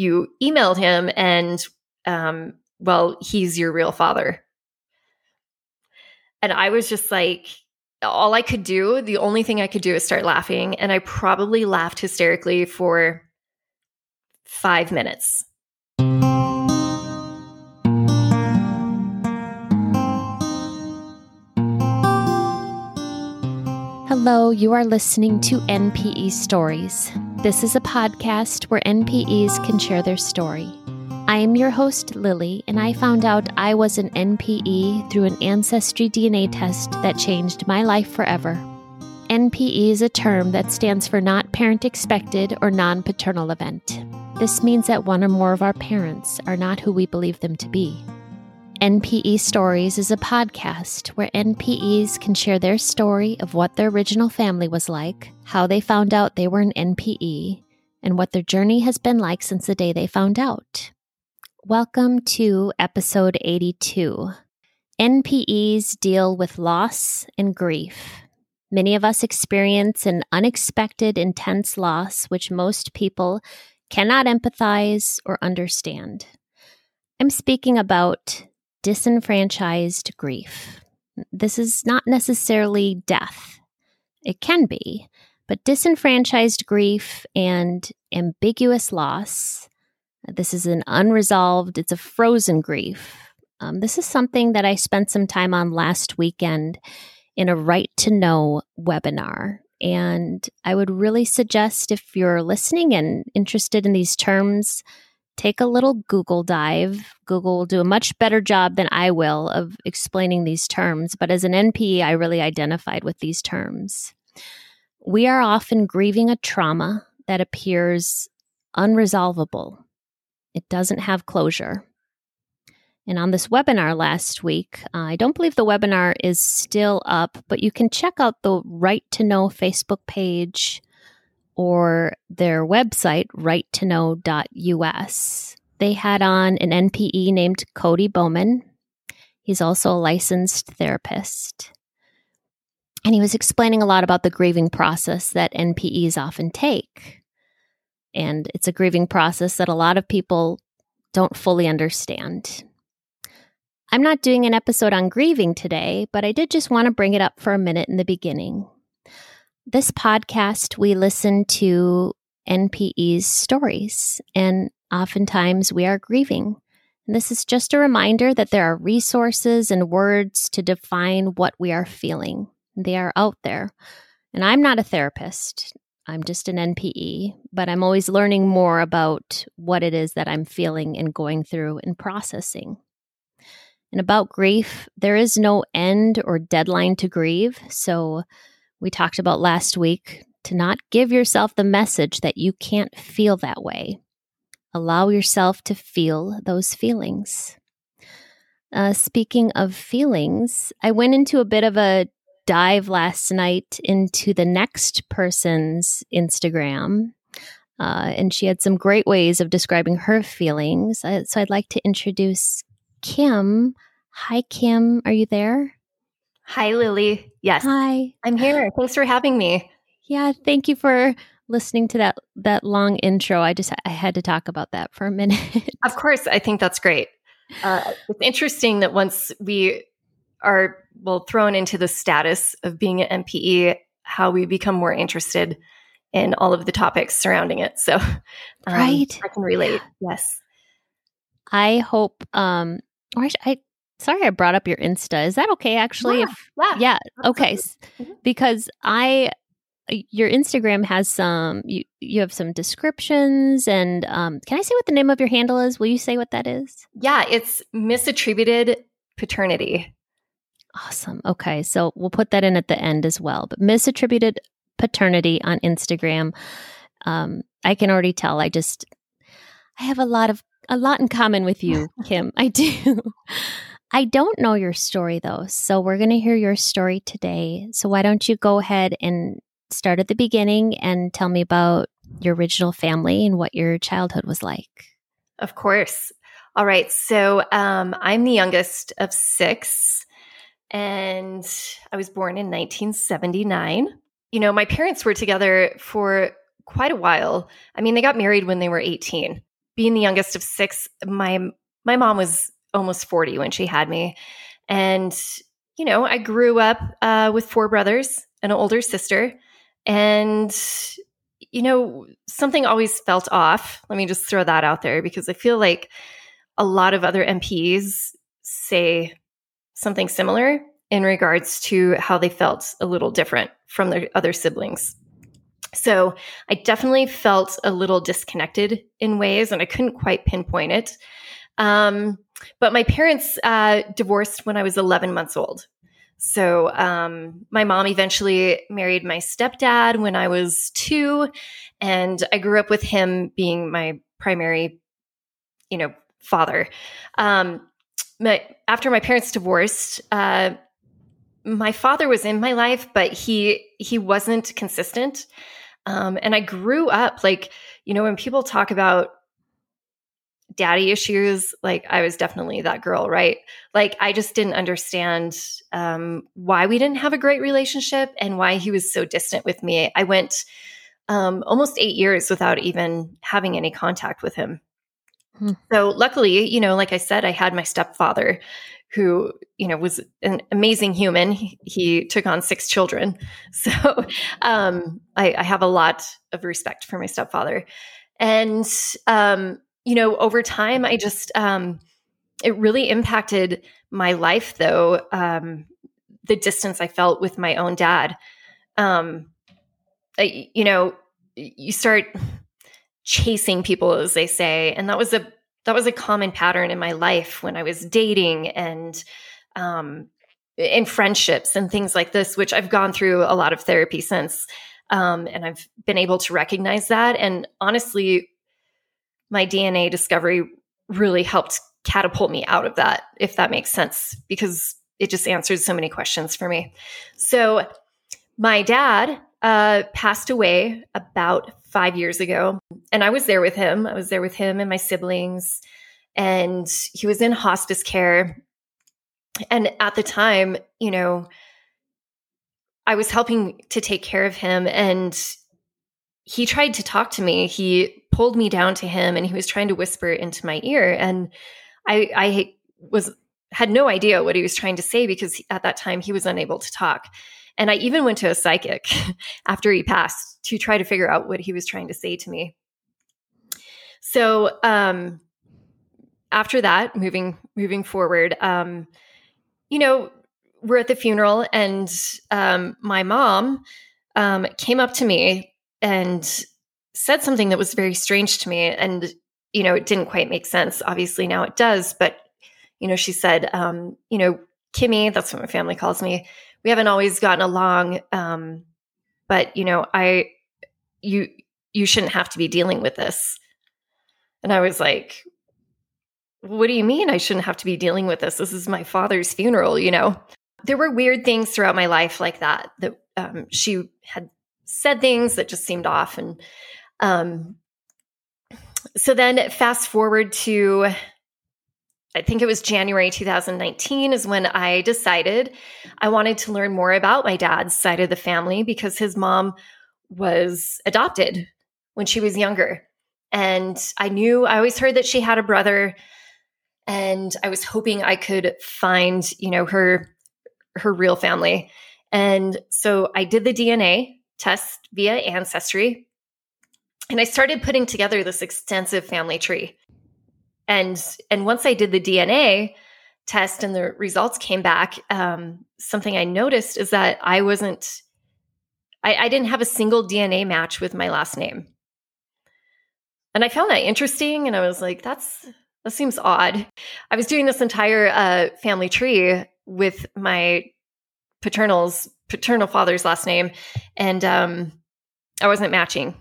you emailed him and um, well, he's your real father. And I was just like, all I could do, the only thing I could do is start laughing. And I probably laughed hysterically for five minutes. Hello, you are listening to NPE Stories. This is a podcast where NPEs can share their story. I am your host, Lily, and I found out I was an NPE through an Ancestry DNA test that changed my life forever. NPE is a term that stands for not parent expected or non paternal event. This means that one or more of our parents are not who we believe them to be. NPE Stories is a podcast where NPEs can share their story of what their original family was like, how they found out they were an NPE, and what their journey has been like since the day they found out. Welcome to episode 82. NPEs deal with loss and grief. Many of us experience an unexpected, intense loss, which most people cannot empathize or understand. I'm speaking about disenfranchised grief. This is not necessarily death, it can be, but disenfranchised grief and ambiguous loss. This is an unresolved, it's a frozen grief. Um, this is something that I spent some time on last weekend in a Right to Know webinar. And I would really suggest if you're listening and interested in these terms, take a little Google dive. Google will do a much better job than I will of explaining these terms, but as an NPE, I really identified with these terms. We are often grieving a trauma that appears unresolvable, it doesn't have closure. And on this webinar last week, uh, I don't believe the webinar is still up, but you can check out the Right to Know Facebook page or their website, righttoknow.us. They had on an NPE named Cody Bowman. He's also a licensed therapist. And he was explaining a lot about the grieving process that NPEs often take. And it's a grieving process that a lot of people don't fully understand. I'm not doing an episode on grieving today, but I did just want to bring it up for a minute in the beginning this podcast, we listen to NPE's stories, and oftentimes we are grieving. And this is just a reminder that there are resources and words to define what we are feeling. They are out there. And I'm not a therapist, I'm just an NPE, but I'm always learning more about what it is that I'm feeling and going through and processing. And about grief, there is no end or deadline to grieve. So we talked about last week to not give yourself the message that you can't feel that way. Allow yourself to feel those feelings. Uh, speaking of feelings, I went into a bit of a dive last night into the next person's Instagram. Uh, and she had some great ways of describing her feelings. Uh, so I'd like to introduce Kim. Hi, Kim. Are you there? Hi, Lily. Yes. Hi. I'm here. Thanks for having me. Yeah, thank you for listening to that that long intro. I just I had to talk about that for a minute. of course, I think that's great. Uh, it's interesting that once we are well thrown into the status of being an NPE, how we become more interested in all of the topics surrounding it. So, um, right, I can relate. Yes. I hope. Um, or I, I Sorry, I brought up your Insta. Is that okay? Actually, yeah, if, yeah, yeah, okay. Mm-hmm. Because I, uh, your Instagram has some. You you have some descriptions, and um, can I say what the name of your handle is? Will you say what that is? Yeah, it's misattributed paternity. Awesome. Okay, so we'll put that in at the end as well. But misattributed paternity on Instagram. Um, I can already tell. I just I have a lot of a lot in common with you, Kim. I do. I don't know your story though, so we're going to hear your story today. So why don't you go ahead and start at the beginning and tell me about your original family and what your childhood was like? Of course. All right. So um, I'm the youngest of six, and I was born in 1979. You know, my parents were together for quite a while. I mean, they got married when they were 18 being the youngest of six, my my mom was almost 40 when she had me. And, you know, I grew up uh, with four brothers, and an older sister. And, you know, something always felt off. Let me just throw that out there because I feel like a lot of other NPEs say something similar in regards to how they felt a little different from their other siblings. So I definitely felt a little disconnected in ways, and I couldn't quite pinpoint it. Um, but my parents uh, divorced when I was 11 months old. So um, my mom eventually married my stepdad when I was two, and I grew up with him being my primary, you know, father. Um, my, after my parents divorced, uh, my father was in my life, but he he wasn't consistent. Um, and I grew up like, you know, when people talk about daddy issues, like I was definitely that girl, right? Like I just didn't understand um, why we didn't have a great relationship and why he was so distant with me. I went um, almost eight years without even having any contact with him. Hmm. So luckily, you know, like I said, I had my stepfather who you know was an amazing human he, he took on six children so um, I, I, have a lot of respect for my stepfather and um, you know over time i just um, it really impacted my life though um, the distance i felt with my own dad um, I, you know you start chasing people as they say and that was a that was a common pattern in my life when I was dating and um, in friendships and things like this, which I've gone through a lot of therapy since. Um, and I've been able to recognize that. And honestly, my DNA discovery really helped catapult me out of that, if that makes sense, because it just answered so many questions for me. So, my dad uh, passed away about five years ago. And I was there with him. I was there with him and my siblings. And he was in hospice care. And at the time, you know, I was helping to take care of him. And he tried to talk to me. He pulled me down to him and he was trying to whisper into my ear. And I, I was had no idea what he was trying to say because at that time he was unable to talk. And I even went to a psychic after he passed to try to figure out what he was trying to say to me. So um, after that, moving moving forward, um, you know, we're at the funeral, and um, my mom um, came up to me and said something that was very strange to me, and you know, it didn't quite make sense. Obviously, now it does, but you know, she said, um, you know, Kimmy, that's what my family calls me we haven't always gotten along. Um, but you know, I, you, you shouldn't have to be dealing with this. And I was like, what do you mean I shouldn't have to be dealing with this? This is my father's funeral, you know? There were weird things throughout my life like that, that um, she had said things that just seemed off. And um, so then fast forward to I think it was January 2019 is when I decided I wanted to learn more about my dad's side of the family because his mom was adopted when she was younger. And I knew, I always heard that she had a brother and I was hoping I could find, you know, her her real family. And so I did the DNA test via ancestry. And I started putting together this extensive family tree. And and once i did the dna test and the results came back um, something i noticed is that i wasn't I, I didn't have a single dna match with my last name. And i found that interesting and i was like that's that seems odd. I was doing this entire uh, family tree with my paternal's paternal father's last name and um, i wasn't matching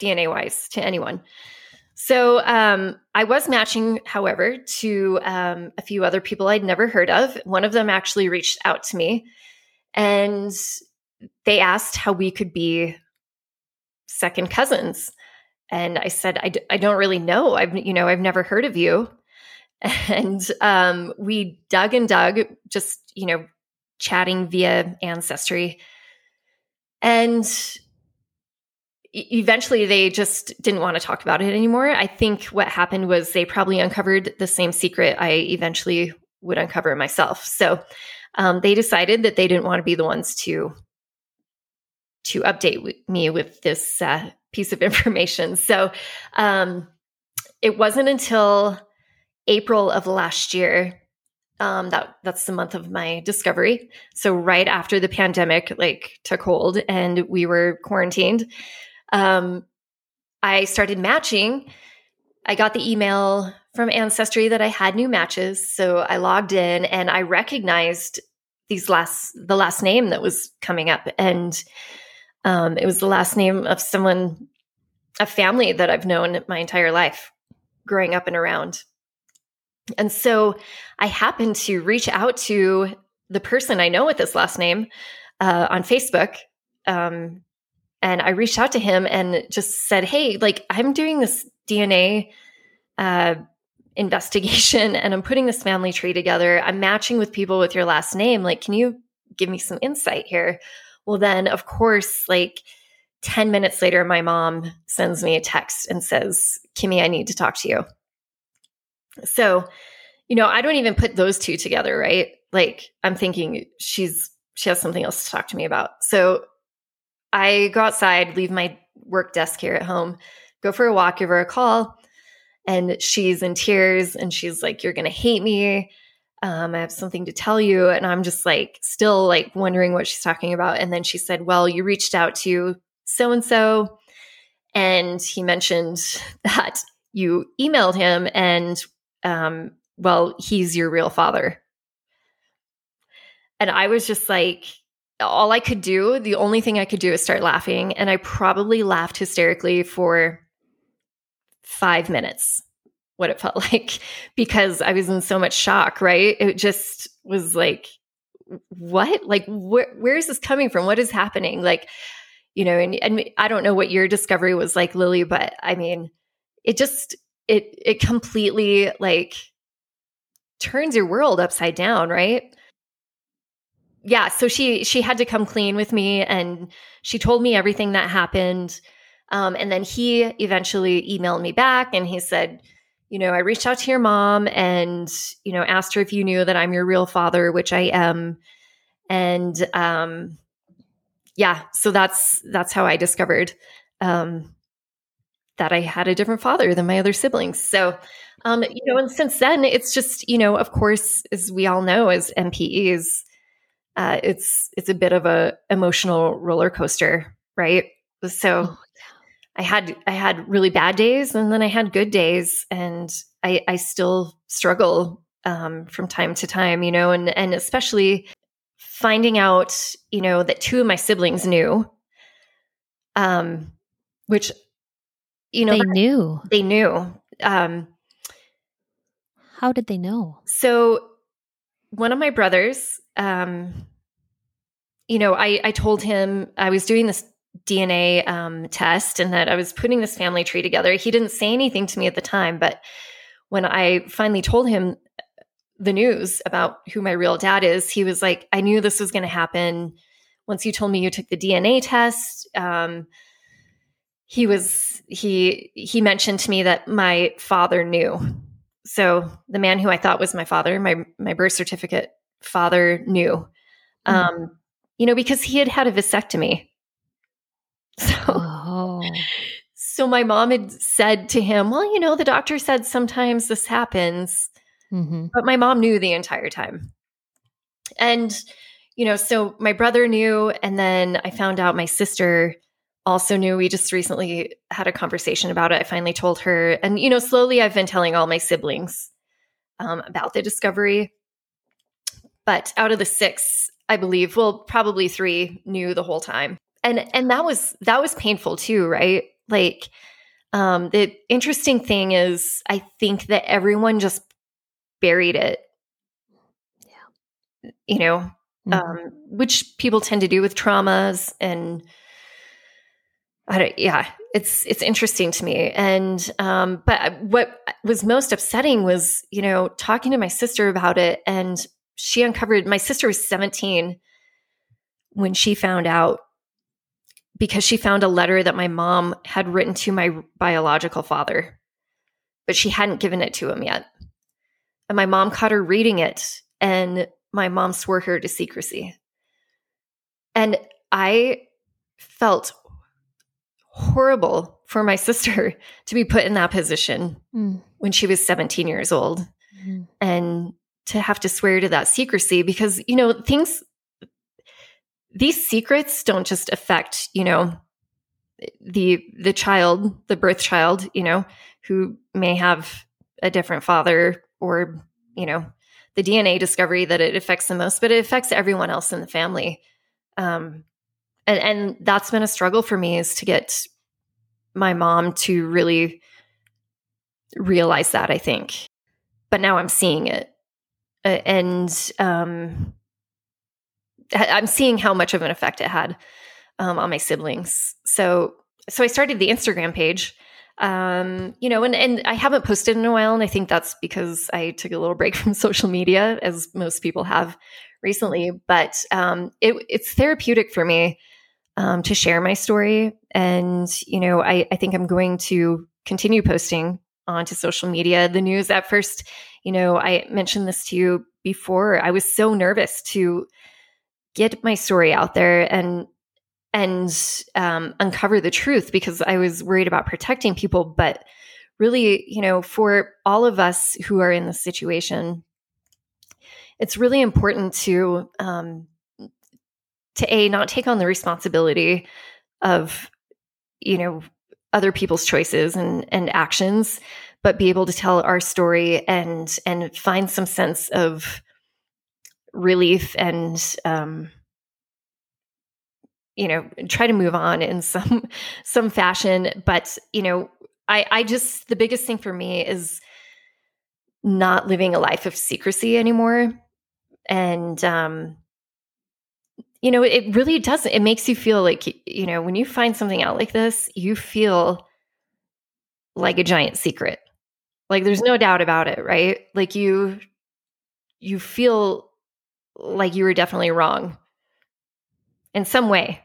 dna wise to anyone so um, I was matching, however, to um, a few other people I'd never heard of. One of them actually reached out to me and they asked how we could be second cousins. And I said, I d- I don't really know. I've, you know, I've never heard of you. And um, we dug and dug, just, you know, chatting via Ancestry. And eventually they just didn't want to talk about it anymore. I think what happened was they probably uncovered the same secret I eventually would uncover myself. So um, they decided that they didn't want to be the ones to to update w- me with this uh, piece of information. So um, it wasn't until April of last year um, that that's the month of my discovery. So right after the pandemic like took hold and we were quarantined, um, I started matching. I got the email from Ancestry that I had new matches. So I logged in and I recognized these last the last name that was coming up. And um, it was the last name of someone, a family that I've known my entire life growing up and around. And so I happened to reach out to the person I know with this last name uh, on Facebook. Um, and I reached out to him and just said, Hey, like I'm doing this DNA uh, investigation and I'm putting this family tree together. I'm matching with people with your last name. Like, can you give me some insight here? Well, then, of course, like 10 minutes later, my mom sends me a text and says, Kimmy, I need to talk to you. So, you know, I don't even put those two together, right? Like, I'm thinking she's, she has something else to talk to me about. So I go outside, leave my work desk here at home, go for a walk, give her a call and she's in tears and she's like you're gonna hate me um, i have something to tell you and i'm just like still like wondering what she's talking about and then she said well you reached out to so and so and he mentioned that you emailed him and um, well he's your real father and i was just like all i could do the only thing i could do is start laughing and i probably laughed hysterically for five minutes what it felt like because I was in so much shock, right? It just was like, what? Like, wh- where is this coming from? What is happening? Like, you know, and, and I don't know what your discovery was like, Lily, but I mean, it just, it, it completely like turns your world upside down, right? Yeah. So she, she had to come clean with me and she told me everything that happened. Um, and then he eventually emailed me back and he said, you know, I reached out to your mom and, you know, asked her if you knew that I'm your real father, which I am. And um yeah, so that's that's how I discovered um that I had a different father than my other siblings. So um, you know, and since then it's just, you know, of course, as we all know as NPEs, uh, it's it's a bit of a emotional roller coaster, right? So oh, I had I had really bad days and then I had good days and I I still struggle um, from time to time, you know, and and especially finding out, you know, that two of my siblings knew, um, which you know they knew they knew. Um, How did they know? So one of my brothers, um, you know, I I told him I was doing this DNA um, test and that I was putting this family tree together. He didn't say anything to me at the time, but when I finally told him the news about who my real dad is, he was like, I knew this was going to happen. Once you told me you took the DNA test, um, he was he he mentioned to me that my father knew. So the man who I thought was my father, my my birth certificate father knew. Mm-hmm. Um, you know, because he had had a vasectomy So, oh. so my mom had said to him, Well, you know, the doctor said sometimes this happens. Mm-hmm. But my mom knew the entire time. And, you know, so my brother knew. And then I found out my sister also knew. We just recently had a conversation about it. I finally told her. And, you know, slowly I've been telling all my siblings um, about the discovery. But out of the six, I believe, well, probably three knew the whole time and and that was that was painful too right like um the interesting thing is i think that everyone just buried it yeah you know mm-hmm. um which people tend to do with traumas and I don't, yeah, it's it's interesting to me, and um, but what was most upsetting was you know talking to my sister about it, and she uncovered. My sister was seventeen when she found out because she found a letter that my mom had written to my biological father, but she hadn't given it to him yet. And my mom caught her reading it, and my mom swore her to secrecy. And I felt horrible for my sister to be put in that position mm. when she was 17 years old mm. and to have to swear to that secrecy because, you know, things, these secrets don't just affect, you know, the the child, the birth child, you know, who may have a different father or, you know, the DNA discovery that it affects the most, but it affects everyone else in the family. Um, and, and that's been a struggle for me is to get my mom to really realize that, I think. But now I'm seeing it. And um, I'm seeing how much of an effect it had um, on my siblings. So, so I started the Instagram page um you know and and i haven't posted in a while and i think that's because i took a little break from social media as most people have recently but um it, it's therapeutic for me um, to share my story. And you know I, I think i'm going to continue posting onto social media. The news at first you know i mentioned this to you before. I was so nervous to get my story out there and and um, uncover the truth because I was worried about protecting people. But really, you know, for all of us who are in this situation, it's really important to um, to a not take on the responsibility of you know other people's choices and and actions, but be able to tell our story and and find some sense of relief and um, you know try to move on in some some fashion. But you know i i just the biggest thing for me is not living a life of secrecy anymore. And um you know it really doesn't. it makes you feel like you know when you find something out like this you feel like a giant secret. Like there's no doubt about it right? Like you you feel like you were definitely wrong in some way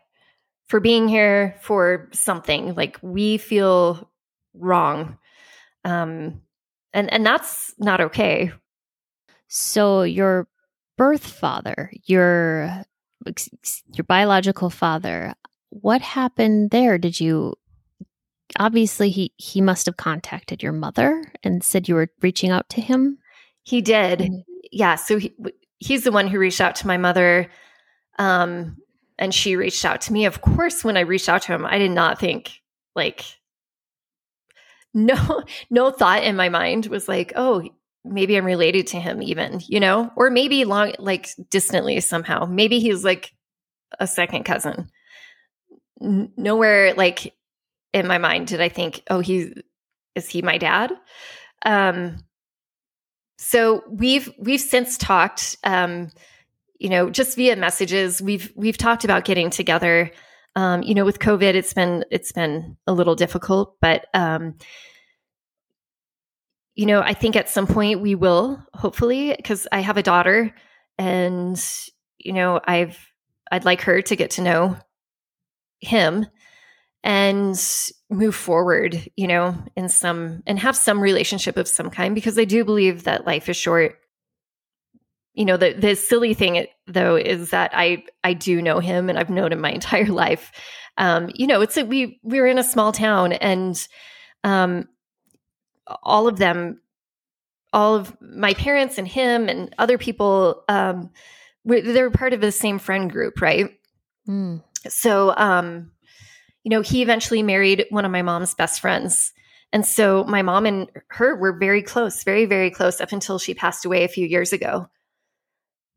for being here for something. Like we feel wrong. Um and and that's not okay. So your birth father your your biological father what happened there? Did you obviously he he must have contacted your mother and said you were reaching out to him? He did. Yeah so he, he's the one who reached out to my mother um and she reached out to me. Of course, when I reached out to him, I did not think like no no thought in my mind was like, oh, maybe I'm related to him even, you know? Or maybe long like distantly somehow. Maybe he's like a second cousin. N- nowhere like in my mind did I think, oh, he is he my dad? Um so we've we've since talked um you know, just via messages. We've we've talked about getting together. Um, you know, with COVID, it's been it's been a little difficult, but um, you know, I think at some point we will, hopefully, because I have a daughter, and you know, I've I'd like her to get to know him and move forward, you know, in some and have some relationship of some kind because I do believe that life is short you know the the silly thing though is that I I do know him and I've known him my entire life. Um, you know, it's a, we we were in a small town and um, all of them, all of my parents and him and other people, um, they're part of the same friend group, right? Mm. So, um, you know, he eventually married one of my mom's best friends. And so my mom and her were very close, very, very close up until she passed away a few years ago.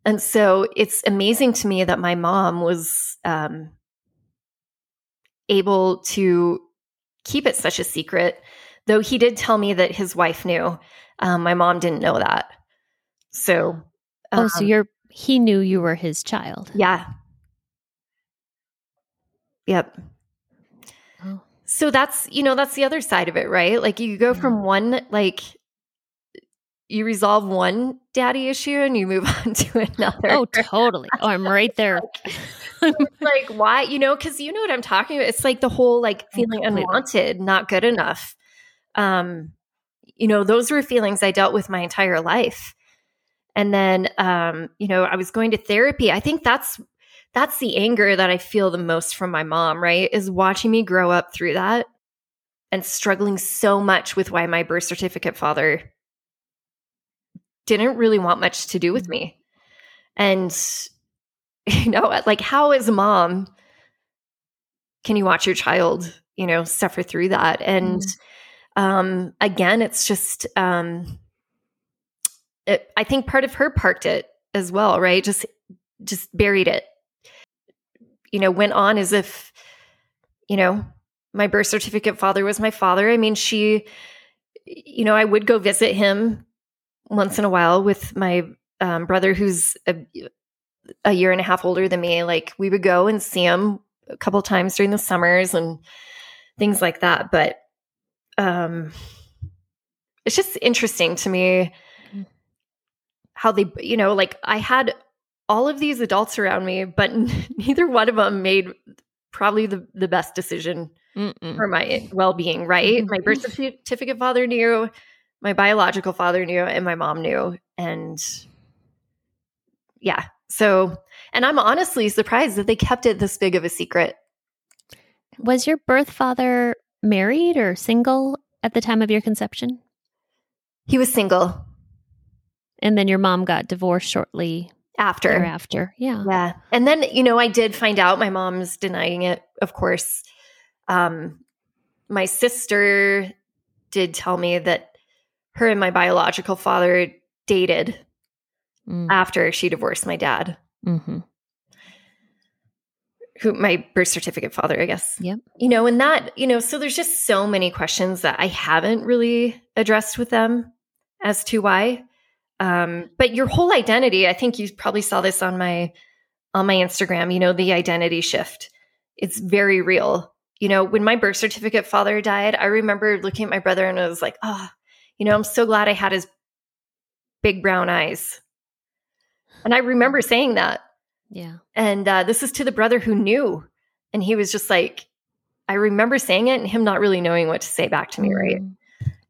And so it's amazing to me that my mom was um, able to keep it such a secret, though he did tell me that his wife knew. Um, my mom didn't know that. So, um, oh, so um, you're he knew you were his child. Yeah. Yep. Oh. So that's you know that's the other side of it, right? Like you go from one like you resolve one daddy issue and you move on to another. Oh, totally. Oh, I'm right there. like why you know because you know what i'm talking about it's like the whole like feeling unwanted not good enough um you know those were feelings i dealt with my entire life and then um you know i was going to therapy i think that's that's the anger that i feel the most from my mom right is watching me grow up through that and struggling so much with why my birth certificate father didn't really want much to do with me and you know, like how as a mom can you watch your child, you know, suffer through that? And mm. Um again, it's just um it, I think part of her parked it as well, right? Just just buried it. You know, went on as if you know, my birth certificate father was my father. I mean, she you know, I would go visit him once in a while with my um, brother who's a, a year and a half older than me, like we would go and see him a couple times during the summers and things like that. But um, it's just interesting to me how they, you know, like I had all of these adults around me, but neither one of them made probably the, the best decision Mm-mm. for my well being, right? my birth certificate father knew, my biological father knew, and my mom knew. And yeah, so, and I'm honestly surprised that they kept it this big of a secret. Was your birth father married or single at the time of your conception? He was single. And then your mom got divorced shortly after. Thereafter. Yeah. Yeah. And then, you know, I did find out my mom's denying it, of course. Um, my sister did tell me that her and my biological father dated mm. after she divorced my dad. Mm-hmm. Who my birth certificate father, I guess. Yep. You know, and that, you know, so there's just so many questions that I haven't really addressed with them as to why. Um, but your whole identity, I think you probably saw this on my on my Instagram, you know, the identity shift. It's very real. You know, when my birth certificate father died, I remember looking at my brother and I was like, oh, you know, I'm so glad I had his big brown eyes and I remember saying that. Yeah. And uh, this is to the brother who knew. And he was just like, I remember saying it and him not really knowing what to say back to me, mm. right?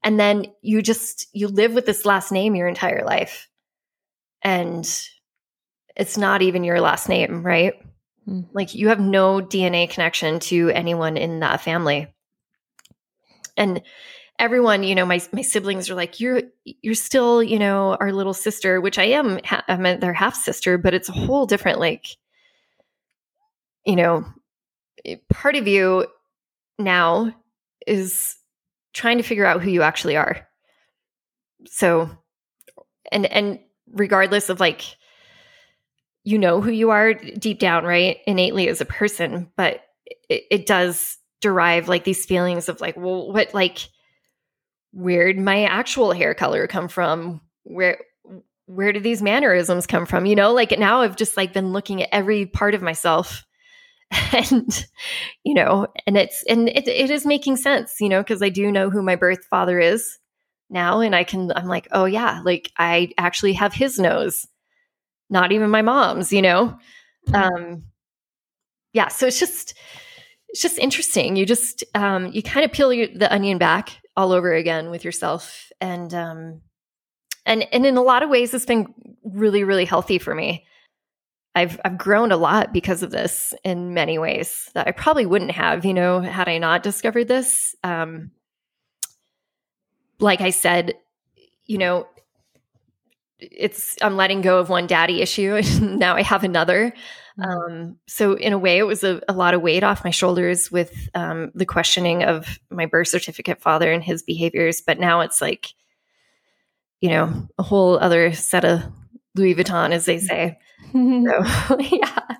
And then you just, you live with this last name your entire life. And it's not even your last name, right? Mm. Like you have no DNA connection to anyone in that family. And everyone, you know, my my siblings are like, "You're you're still, you know, our little sister," which I am. Ha- I'm their half sister, but it's a whole different, like, you know, part of you now is trying to figure out who you actually are. So, and and regardless of like, you know who you are deep down, right, innately as a person, but it, it does derive like these feelings of like, well, what like where did my actual hair color come from? Where where did these mannerisms come from? You know, like now I've just like been looking at every part of myself and you know, and it's and it, it is making sense, you know, because I do know who my birth father is now and I can I'm like, oh yeah, like I actually have his nose. Not even my mom's, you know. Um yeah, so it's just it's just interesting. You just um you kind of peel your, the onion back all over again with yourself and um and and in a lot of ways it's been really really healthy for me i've i've grown a lot because of this in many ways that i probably wouldn't have you know had i not discovered this um like i said you know it's i'm letting go of one daddy issue and now i have another. Um, so in a way, it was a, a, lot of weight off my shoulders with um, the questioning of my birth certificate father and his behaviors. But now it's like, you know, a whole other set of Louis Vuitton, as they say. so, yeah,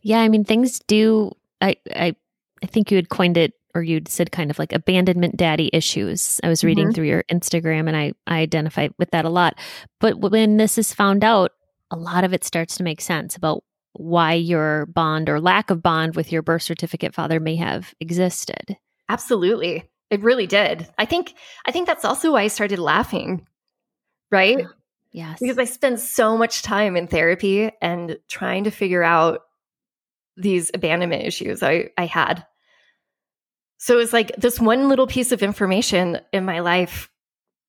yeah. I mean, things do. I I I think you had coined it or you'd said kind of like abandonment daddy issues. I was reading mm-hmm. through your Instagram and I, I identify with that a lot. But when this is found out, a lot of it starts to make sense about why your bond or lack of bond with your birth certificate father may have existed. Absolutely. It really did. I think I think that's also why I started laughing. Right? Yes. Because I spent so much time in therapy and trying to figure out these abandonment issues I, I had. So it was like this one little piece of information in my life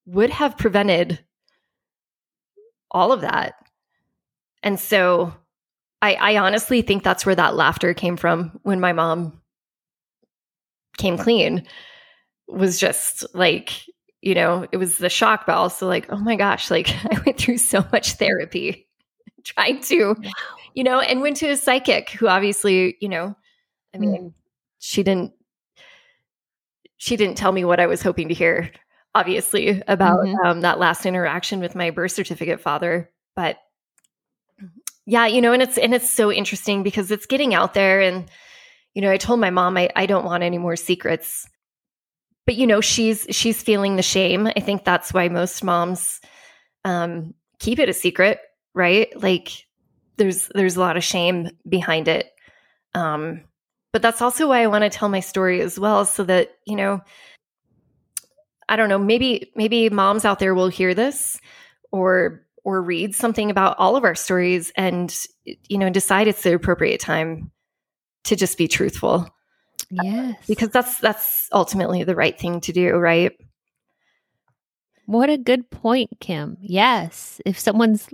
would have prevented all of that. And so I, I honestly think that's where that laughter came from when my mom came clean was just like, you know, it was the shock, but also like, oh my gosh, like I went through so much therapy trying to, wow. you know, and went to a psychic who obviously, you know, I mean, mm. she didn't she didn't tell me what I was hoping to hear, obviously, about mm-hmm. um, that last interaction with my birth certificate father. But yeah, you know, and it's and it's so interesting because it's getting out there and you know, I told my mom I, I don't want any more secrets. But you know, she's she's feeling the shame. I think that's why most moms um, keep it a secret, right? Like there's there's a lot of shame behind it. Um, but that's also why I want to tell my story as well, so that you know, I don't know, maybe maybe moms out there will hear this, or or read something about all of our stories and you know decide it's the appropriate time to just be truthful. Yes. Because that's that's ultimately the right thing to do right? What a good point kim. Yes. If someone's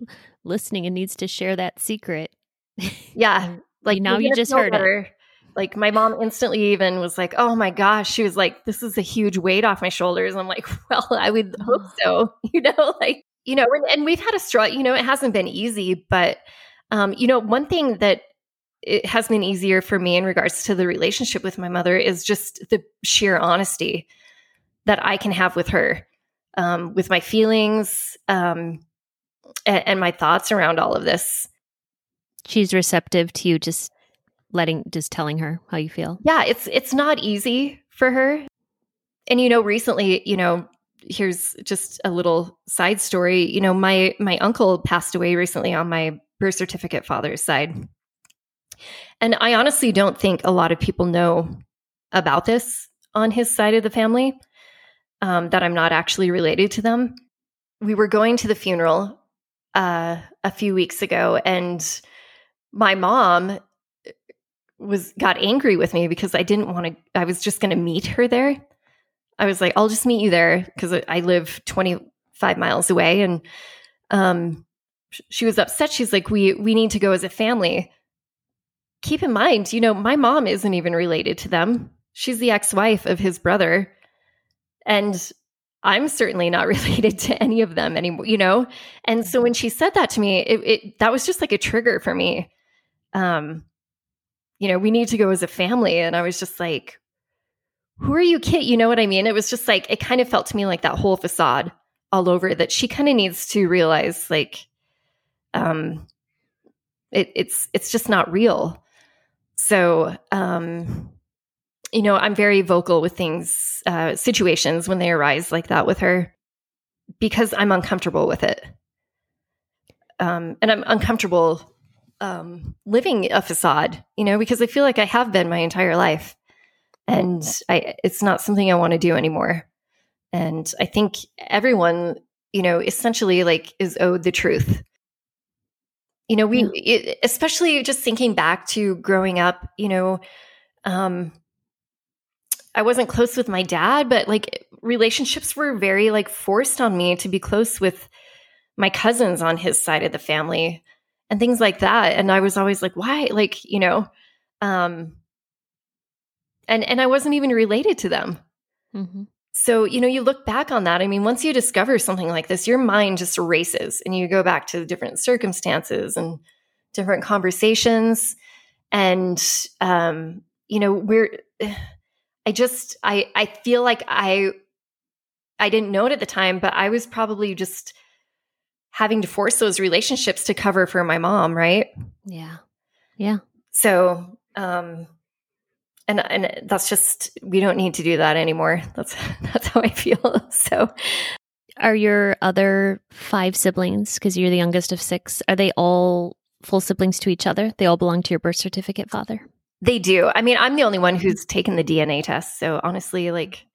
listening and needs to share that secret yeah. like now you just heard better. it like my mom instantly even was like oh my gosh she was like this is a huge weight off my shoulders. I'm like well i would hope oh. so you know like you know, and, and we've had a struggle, you know, it hasn't been easy, but, um, you know, one thing that it has been easier for me in regards to the relationship with my mother is just the sheer honesty that I can have with her, um, with my feelings, um, and, and my thoughts around all of this. She's receptive to you just letting, just telling her how you feel. Yeah, it's it's not easy for her. And you know, recently, you know, here's just a little side story. You know, my my uncle passed away recently on my birth certificate father's side. And I honestly don't think a lot of people know about this on his side of the family, um, that I'm not actually related to them. We were going to the funeral uh, a few weeks ago, and my mom was got angry with me because I didn't want to. I was just going to meet her there, I was like, I'll just meet you there because I live 25 miles away. And um, she was upset. She's like, we we need to go as a family. Keep in mind, you know, my mom isn't even related to them. She's the ex-wife of his brother. And I'm certainly not related to any of them anymore, you know? And so when she said that to me, it, it that was just like a trigger for me. Um, you know, we need to go as a family. And I was just like, who are you kid? You know what I mean? It was just like, it kind of felt to me like that whole facade all over that she kind of needs to realize like, um, it, it's, it's just not real. So, um, you know, I'm very vocal with things, uh, situations when they arise like that with her because I'm uncomfortable with it. Um, and I'm uncomfortable um, living a facade, you know, because I feel like I have been my entire life and I, it's not something I want to do anymore. And I think everyone, you know, essentially like is owed the truth. You know, we, it, especially just thinking back to growing up, you know, um, I wasn't close with my dad, but like relationships were very like forced on me to be close with my cousins on his side of the family and things like that. And I was always like, why? Like, you know, um, and and I wasn't even related to them. Mm-hmm. So, you know, you look back on that. I mean, once you discover something like this, your mind just races and you go back to different circumstances and different conversations. And, um, you know, we're, I just, I, I feel like I, I didn't know it at the time, but I was probably just having to force those relationships to cover for my mom. Right. Yeah. Yeah. So, um, and and that's just we don't need to do that anymore. That's that's how i feel. So are your other five siblings because you're the youngest of six are they all full siblings to each other? They all belong to your birth certificate father? They do. I mean i'm the only one who's taken the dna test so honestly like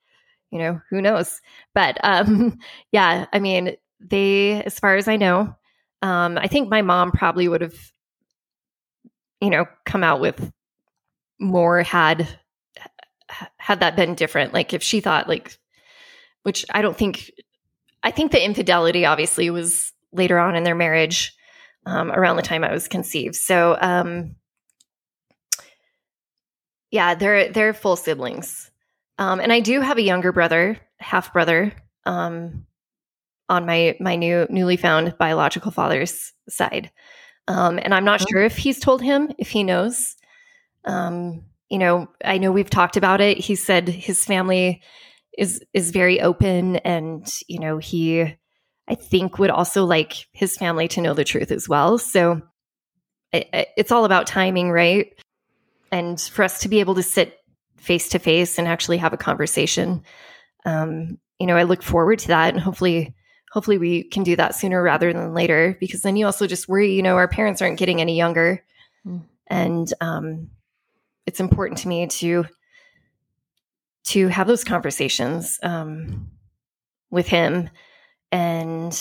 you know who knows? But um yeah i mean they as far as i know um i think my mom probably would have you know come out with more had had that been different like if she thought like which i don't think i think the infidelity obviously was later on in their marriage um, around the time i was conceived. So um yeah they're they're full siblings. Um and i do have a younger brother half brother um on my my new newly found biological father's side. Um and i'm not Oh. sure if he's told him if he knows um you know i know we've talked about it. He said his family is is very open and you know he i think would also like his family to know the truth as well. So I- I- it's all about timing right? And for us to be able to sit face to face and actually have a conversation um you know i look forward to that and hopefully hopefully we can do that sooner rather than later because then you also just worry you know our parents aren't getting any younger. Mm. and um it's important to me to to have those conversations um, with him and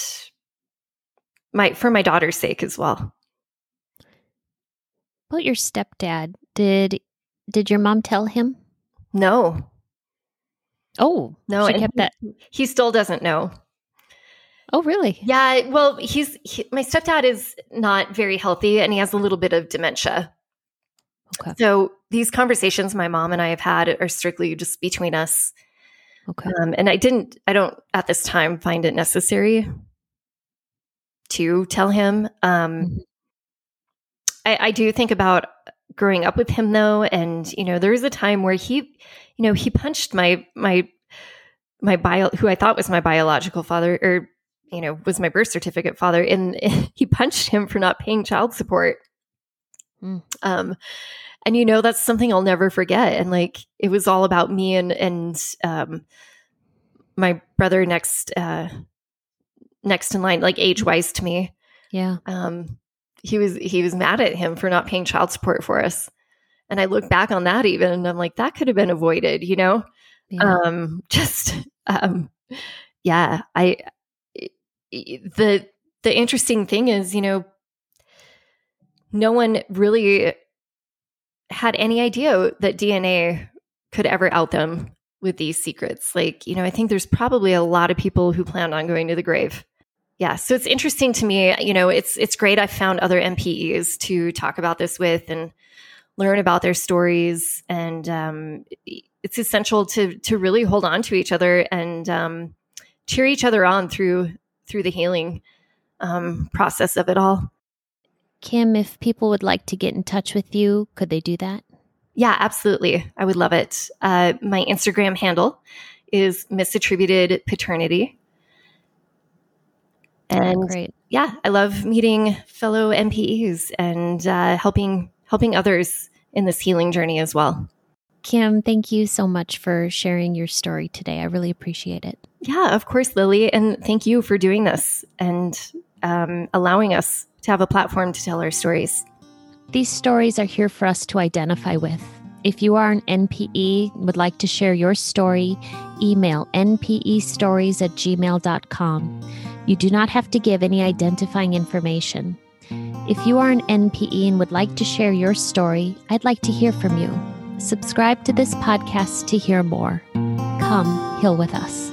my for my daughter's sake as well. About your stepdad, did did your mom tell him? No, Oh, no, she kept that. He still doesn't know. Oh, really? Yeah, well, he's he, my stepdad is not very healthy, and he has a little bit of dementia. Okay. So these conversations my mom and I have had are strictly just between us. Okay. Um, and I didn't, I don't at this time find it necessary to tell him. Um, Mhm. I, I do think about growing up with him though. And, you know, there was a time where he, you know, he punched my, my, my bio, who I thought was my biological father or, you know, was my birth certificate father. And he punched him for not paying child support. Mm. Um, and you know that's something I'll never forget. And like it was all about me and and um, my brother next uh, next in line, like age wise to me. Yeah. Um, he was he was mad at him for not paying child support for us. And I look back on that even, and I'm like, that could have been avoided, you know. Yeah. Um, just um, yeah. I the the interesting thing is, you know, no one really had any idea that DNA could ever out them with these secrets. Like, you know, I think there's probably a lot of people who planned on going to the grave. Yeah, so it's interesting to me. You know, it's it's great. I found other NPEs to talk about this with and learn about their stories, and um, it's essential to to really hold on to each other and um, cheer each other on through through the healing um, process of it all. Kim, if people would like to get in touch with you, could they do that? Yeah, absolutely. I would love it. Uh, my Instagram handle is misattributed paternity. And Great. yeah, I love meeting fellow NPEs and uh, helping helping others in this healing journey as well. Kim, thank you so much for sharing your story today. I really appreciate it. Yeah, of course, Lily, and thank you for doing this and um, allowing us to have a platform to tell our stories. These stories are here for us to identify with. If you are an NPE and would like to share your story, email npestories at gmail.com. You do not have to give any identifying information. If you are an NPE and would like to share your story, I'd like to hear from you. Subscribe to this podcast to hear more. Come heal with us.